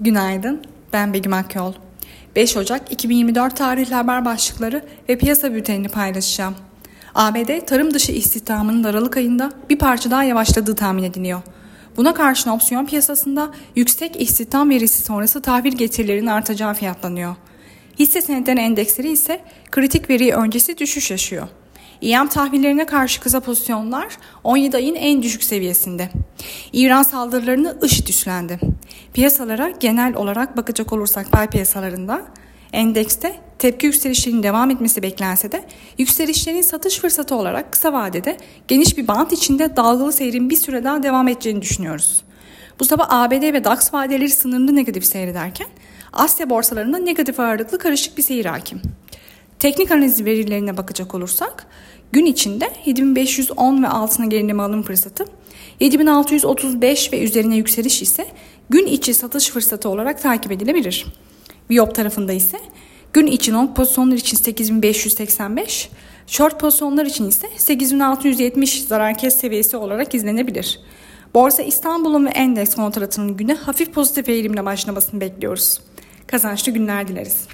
Günaydın, ben Begüm Akyol. 5 Ocak 2024 tarihli haber başlıkları ve piyasa bültenini paylaşacağım. ABD tarım dışı istihdamının Aralık ayında bir parça daha yavaşladığı tahmin ediliyor. Buna karşın opsiyon piyasasında yüksek istihdam verisi sonrası tahvil getirilerinin artacağı fiyatlanıyor. Hisse senetleri endeksleri ise kritik veri öncesi düşüş yaşıyor. İyam tahvillerine karşı kısa pozisyonlar 17 ayın en düşük seviyesinde. İran saldırılarını IŞİD üstlendi. Piyasalara genel olarak bakacak olursak pay piyasalarında endekste tepki yükselişlerinin devam etmesi beklense de yükselişlerin satış fırsatı olarak kısa vadede geniş bir bant içinde dalgalı seyrin bir süre daha devam edeceğini düşünüyoruz. Bu sabah ABD ve DAX vadeleri sınırlı negatif seyrederken Asya borsalarında negatif ağırlıklı karışık bir seyir hakim. Teknik analiz verilerine bakacak olursak gün içinde 7510 ve altına gerileme alım fırsatı, 7635 ve üzerine yükseliş ise gün içi satış fırsatı olarak takip edilebilir. Viyop tarafında ise gün içi long pozisyonlar için 8585, short pozisyonlar için ise 8670 zarar kes seviyesi olarak izlenebilir. Borsa İstanbul'un ve endeks kontratının güne hafif pozitif eğilimle başlamasını bekliyoruz. Kazançlı günler dileriz.